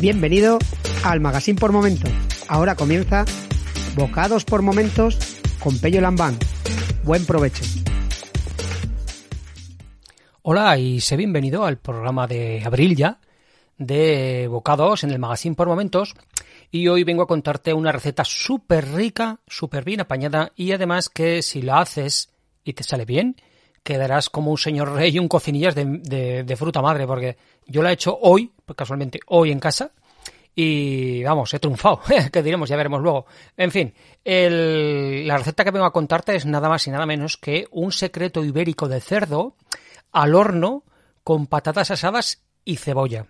Bienvenido al Magazine por Momentos. Ahora comienza Bocados por Momentos con Pello Lambán. Buen provecho. Hola y sé bienvenido al programa de abril ya de Bocados en el Magazine por Momentos. Y hoy vengo a contarte una receta súper rica, súper bien apañada y además que si la haces y te sale bien, quedarás como un señor rey y un cocinillas de, fruta madre, porque yo la he hecho hoy, pues casualmente hoy en casa, y vamos, he triunfado, que diremos, ya veremos luego. En fin, la receta que vengo a contarte es nada más y nada menos que un secreto ibérico de cerdo al horno con patatas asadas y cebolla.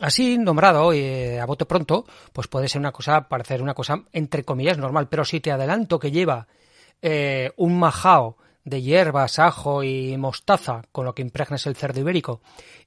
Así nombrado eh, a bote pronto, pues puede ser una cosa, parecer una cosa entre comillas normal, pero si te adelanto que lleva eh, un majao de hierbas, ajo y mostaza, con lo que impregnas el cerdo ibérico,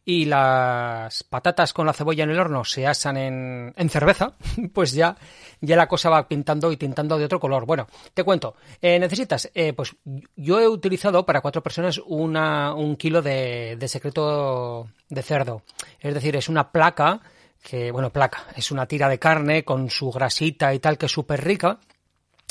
y las patatas con la cebolla en el horno se asan en, en cerveza, pues ya, ya la cosa va pintando y tintando de otro color. Bueno, te cuento, eh, necesitas, eh, pues yo he utilizado para cuatro personas una, un kilo de, de secreto de cerdo. Es decir, es una placa que, bueno, placa, es una tira de carne con su grasita y tal que es súper rica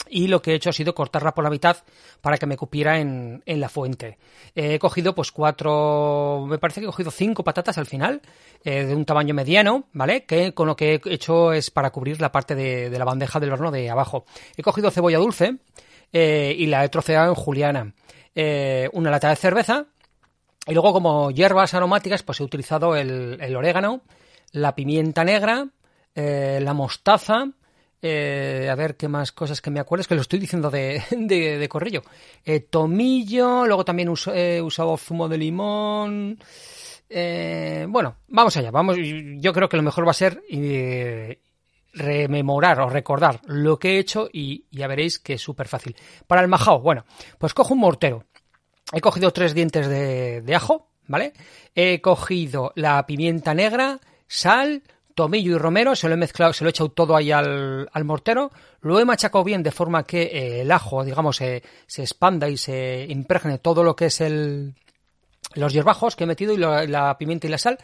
y lo que he hecho ha sido cortarla por la mitad para que me cupiera en, en la fuente. he cogido pues cuatro, me parece que he cogido cinco patatas al final, eh, de un tamaño mediano, ¿vale? Que con lo que he hecho es para cubrir la parte de, la bandeja del horno de abajo. He cogido cebolla dulce eh, y la he troceado en juliana. Eh, una lata de cerveza y luego como hierbas aromáticas pues he utilizado el, el orégano, la pimienta negra, la mostaza, eh, a ver qué más cosas que me acuerdo, es que lo estoy diciendo de, de, corrillo. Eh, tomillo, luego también he usado zumo de limón. Eh, bueno, vamos allá, vamos. Yo creo que lo mejor va a ser rememorar o recordar lo que he hecho y ya veréis que es súper fácil. Para el majao, bueno, pues cojo un mortero. He cogido tres dientes de, de ajo, ¿vale? He cogido la pimienta negra, sal, tomillo y romero, se lo he mezclado, se lo he echado todo ahí al, mortero, lo he machacado bien de forma que eh, el ajo, digamos, se expanda y se impregne todo lo que es el, los hierbajos que he metido y la pimienta y la sal.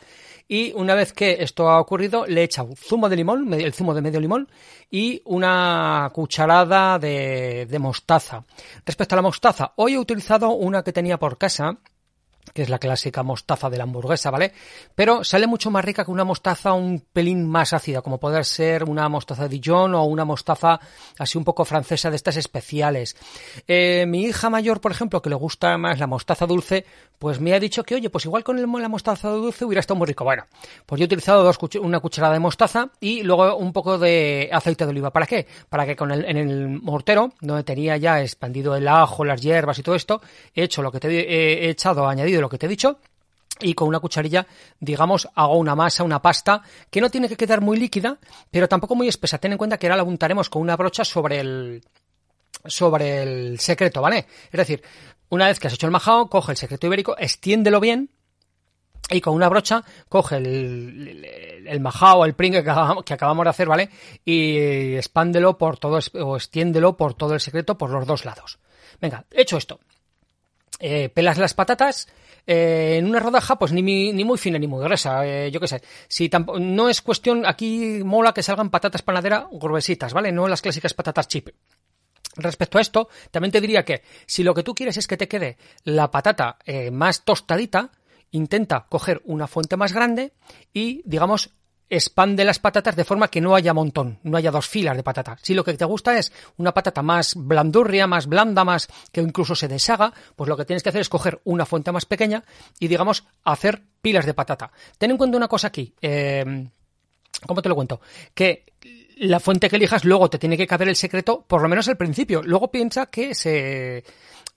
Y una vez que esto ha ocurrido, le he echado zumo de limón, el zumo de medio limón, y una cucharada de, de mostaza. Respecto a la mostaza, hoy he utilizado una que tenía por casa, que es la clásica mostaza de la hamburguesa, ¿vale? Pero sale mucho más rica que una mostaza un pelín más ácida, como puede ser una mostaza Dijon o una mostaza así un poco francesa de estas especiales. Eh, mi hija mayor, por ejemplo, que le gusta más la mostaza dulce, pues me ha dicho que, oye, pues igual con la mostaza dulce hubiera estado muy rico. Bueno, pues yo he utilizado dos, una cucharada de mostaza y luego un poco de aceite de oliva. ¿Para qué? Para que con el, en el mortero, donde tenía ya expandido el ajo, las hierbas y todo esto, he hecho lo que te he echado, añadido lo que te he dicho y con una cucharilla, digamos, hago una masa, una pasta, que no tiene que quedar muy líquida, pero tampoco muy espesa. Ten en cuenta que ahora la untaremos con una brocha sobre el, sobre el secreto, ¿vale? Es decir, una vez que has hecho el majao, coge el secreto ibérico, extiéndelo bien, y con una brocha coge el, el, majao, el pring que acabamos, que acabamos de hacer, ¿vale? Y expándelo por todo, o extiéndelo por todo el secreto por los dos lados. Venga, hecho esto. Eh, pelas las patatas eh, en una rodaja, pues ni, muy fina ni muy gruesa, eh, yo qué sé. Si no es cuestión, aquí mola que salgan patatas panadera gruesitas, ¿vale? No las clásicas patatas chip. Respecto a esto, también te diría que si lo que tú quieres es que te quede la patata más tostadita, intenta coger una fuente más grande y, digamos, expande las patatas de forma que no haya montón, no haya dos filas de patata. Si lo que te gusta es una patata más blandurria, más blanda, más que incluso se deshaga, pues lo que tienes que hacer es coger una fuente más pequeña y digamos hacer pilas de patata. Ten en cuenta una cosa aquí. Eh, ¿Cómo te lo cuento? Que la fuente que elijas luego te tiene que caber el secreto, por lo menos al principio. Luego piensa que se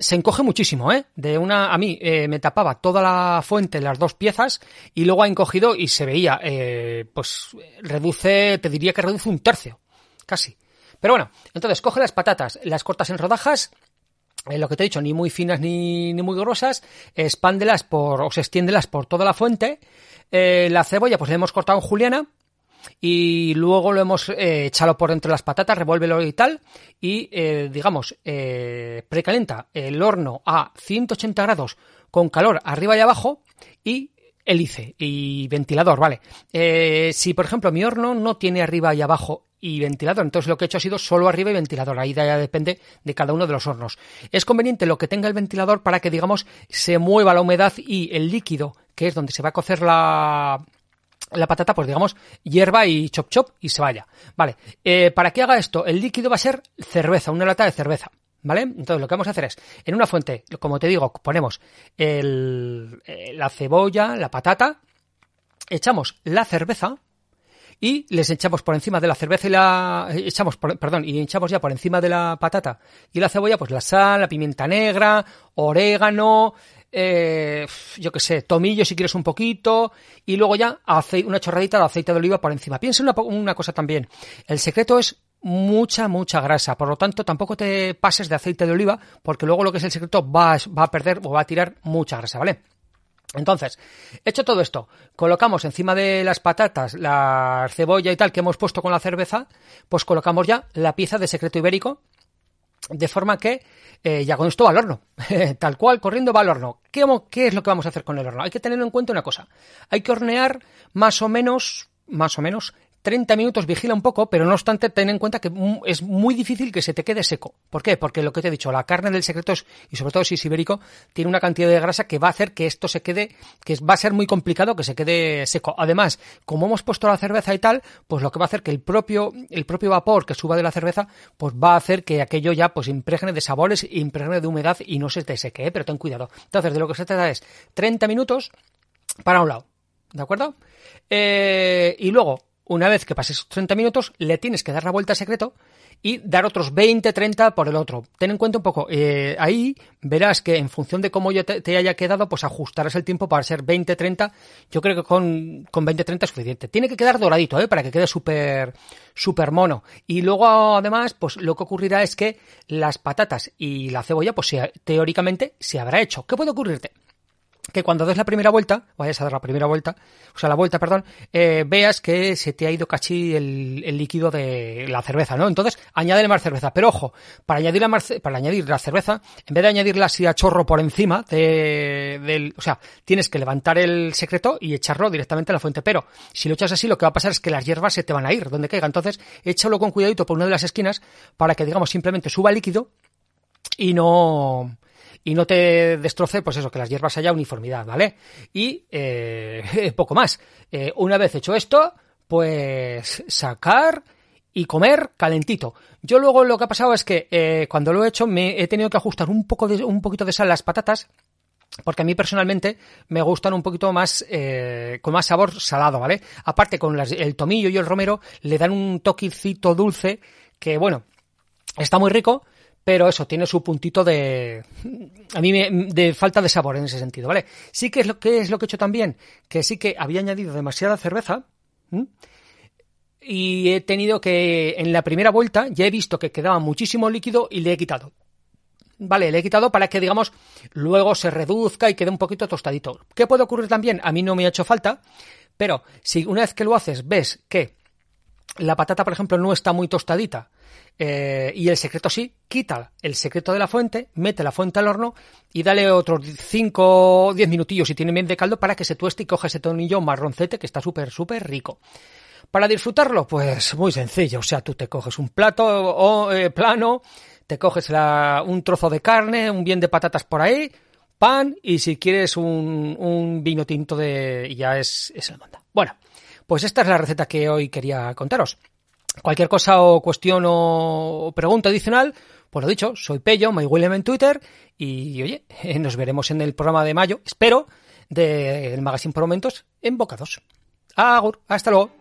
se encoge muchísimo, ¿eh? De una, a mí eh, me tapaba toda la fuente, las dos piezas, y luego ha encogido y se veía, eh, pues reduce, te diría que reduce un tercio, casi. Pero bueno, entonces coge las patatas, las cortas en rodajas, eh, lo que te he dicho, ni muy finas ni, ni muy grosas, expándelas por, o se extiéndelas por toda la fuente, la cebolla pues la hemos cortado en juliana, y luego lo hemos eh, echado por entre las patatas, revuélvelo y tal, y eh, digamos, eh, precalenta el horno a 180 grados con calor arriba y abajo y hélice y ventilador, ¿vale? Si, por ejemplo, mi horno no tiene arriba y abajo y ventilador, entonces lo que he hecho ha sido solo arriba y ventilador, ahí ya depende de cada uno de los hornos. Es conveniente lo que tenga el ventilador para que, digamos, se mueva la humedad y el líquido, que es donde se va a cocer la, la patata, pues digamos, hierba y chop chop y se vaya. Vale, eh, para que haga esto, el líquido va a ser cerveza, una lata de cerveza. ¿Vale? Entonces lo que vamos a hacer es, en una fuente, como te digo, ponemos el, eh, la cebolla, la patata, echamos la cerveza y les echamos por encima de la cerveza y la... echamos, perdón, y echamos ya por encima de la patata y la cebolla, pues la sal, la pimienta negra, orégano, eh, yo que sé, tomillo si quieres un poquito, y luego ya una chorradita de aceite de oliva por encima. Piensa una, una cosa también, el secreto es mucha, mucha grasa, por lo tanto tampoco te pases de aceite de oliva, porque luego lo que es el secreto va, va a perder o va a tirar mucha grasa, ¿vale? Entonces, hecho todo esto, colocamos encima de las patatas, la cebolla y tal que hemos puesto con la cerveza, pues colocamos ya la pieza de secreto ibérico, de forma que eh, ya con esto va al horno. Tal cual, corriendo va al horno. ¿Qué, ¿Qué es lo que vamos a hacer con el horno? Hay que tener en cuenta una cosa. Hay que hornear más o menos, más o menos, 30 minutos vigila un poco, pero no obstante ten en cuenta que es muy difícil que se te quede seco. ¿Por qué? Porque lo que te he dicho, la carne del secreto es, y sobre todo si es ibérico, tiene una cantidad de grasa que va a hacer que esto se quede, que va a ser muy complicado que se quede seco. Además, como hemos puesto la cerveza y tal, pues lo que va a hacer que el propio, el propio vapor que suba de la cerveza, pues va a hacer que aquello ya pues impregne de sabores, impregne de humedad y no se te seque, ¿eh? pero ten cuidado. Entonces, de lo que se trata es 30 minutos para un lado. ¿De acuerdo? Eh, y luego, una vez que pases 30 minutos, le tienes que dar la vuelta al secreto y dar otros 20, 30 por el otro. Ten en cuenta un poco, eh, ahí verás que en función de cómo yo te, haya quedado, pues ajustarás el tiempo para ser 20, 30. Yo creo que con, con 20, 30 es suficiente. Tiene que quedar doradito, ¿eh? Para que quede súper, súper mono. Y luego, además, pues lo que ocurrirá es que las patatas y la cebolla, pues teóricamente se habrá hecho. ¿Qué puede ocurrirte? Que cuando des la primera vuelta, vayas a dar la primera vuelta, o sea, la vuelta, perdón, eh, veas que se te ha ido casi el, líquido de la cerveza, ¿no? Entonces, añádele más cerveza. Pero ojo, para añadir la, para añadir la cerveza, en vez de añadirla así a chorro por encima de, del, o sea, tienes que levantar el secreto y echarlo directamente a la fuente. Pero, si lo echas así, lo que va a pasar es que las hierbas se te van a ir donde caiga. Entonces, échalo con cuidadito por una de las esquinas para que, digamos, simplemente suba líquido y no, y no te destroce, pues eso, que las hierbas haya uniformidad, ¿vale? Y eh, poco más. Eh, una vez hecho esto, pues sacar y comer calentito. Yo luego lo que ha pasado es que eh, cuando lo he hecho me he tenido que ajustar un poco de, un poquito de sal las patatas porque a mí personalmente me gustan un poquito más eh, con más sabor salado, ¿vale? Aparte con el tomillo y el romero le dan un toquecito dulce que bueno está muy rico, pero eso tiene su puntito de a mí me, de falta de sabor en ese sentido, ¿vale? Sí que es lo que es lo que he hecho también, que sí que había añadido demasiada cerveza y he tenido que en la primera vuelta ya he visto que quedaba muchísimo líquido y le he quitado. Vale, le he quitado para que, digamos, luego se reduzca y quede un poquito tostadito. ¿Qué puede ocurrir también? A mí no me ha hecho falta, pero si una vez que lo haces ves que la patata, por ejemplo, no está muy tostadita eh, y el secreto sí, quita el secreto de la fuente, mete la fuente al horno y dale otros 5 o 10 minutillos si tiene bien de caldo para que se tueste y coja ese tonillo marroncete que está súper, súper rico. Para disfrutarlo, pues muy sencillo. O sea, tú te coges un plato o, eh, plano, te coges un trozo de carne, un bien de patatas por ahí, pan y si quieres un, un vino tinto de... ya es, es el manda. Bueno, pues esta es la receta que hoy quería contaros. Cualquier cosa o cuestión o pregunta adicional, pues lo dicho, soy Pello, MyWilliam en Twitter y oye, nos veremos en el programa de mayo, espero, del Magazine por Momentos en Boca 2. Agur, hasta luego.